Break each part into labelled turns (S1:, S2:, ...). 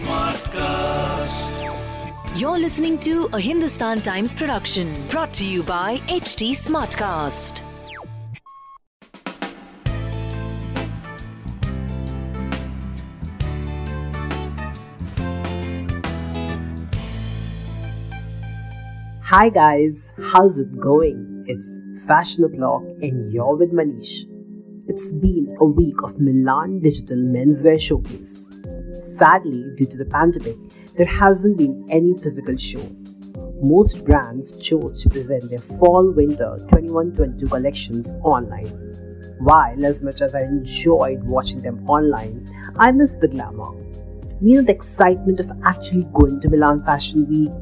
S1: Smartcast.
S2: You're listening to a Hindustan Times production brought to you by HT Smartcast.
S3: Hi guys, how's it going? It's Fashion O'Clock and you're with Manish. It's been a week of Milan Digital Menswear Showcase. Sadly, due to the pandemic, there hasn't been any physical show. Most brands chose to present their fall winter 21-22 collections online. While as much as I enjoyed watching them online, I miss the glamour. You the excitement of actually going to Milan Fashion Week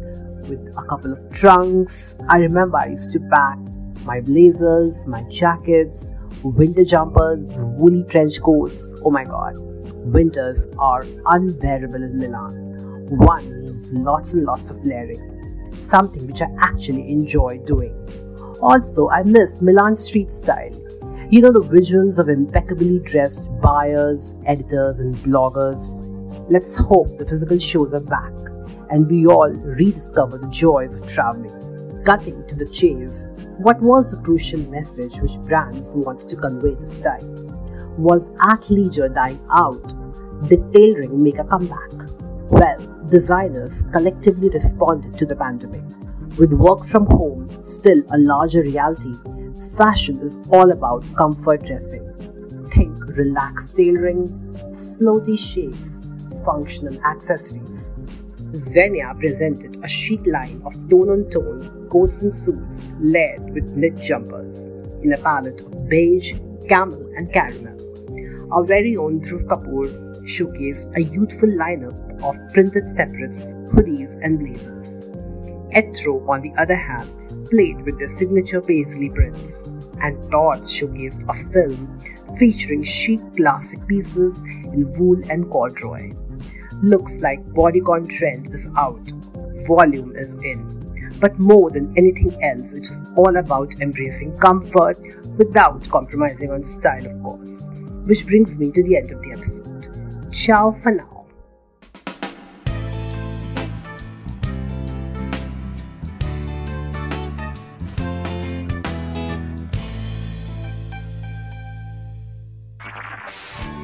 S3: with a couple of trunks. I remember I used to pack my blazers, my jackets, winter jumpers, woolly trench coats. Oh my god, winters are unbearable in Milan. One needs lots and lots of layering, something which I actually enjoy doing. Also, I miss Milan street style. You know the visuals of impeccably dressed buyers, editors, and bloggers. Let's hope the physical shows are back and we all rediscover the joys of traveling. Cutting to the chase, what was the crucial message which brands wanted to convey this time? Was athleisure dying out? Did tailoring make a comeback? Well, designers collectively responded to the pandemic. With work from home still a larger reality, fashion is all about comfort dressing. Think relaxed tailoring, floaty shapes, functional accessories. Zegna presented a chic line of tone on tone coats and suits layered with knit jumpers in a palette of beige, camel, and caramel. Our very own Dhruv Kapoor showcased a youthful lineup of printed separates, hoodies, and blazers. Etro, on the other hand, played with their signature paisley prints, and Torch showcased a film featuring chic classic pieces in wool and corduroy. Looks like bodycon trend is out, volume is in. But more than anything else, it is all about embracing comfort without compromising on style, of course. Which brings me to the end of the episode. Ciao for now.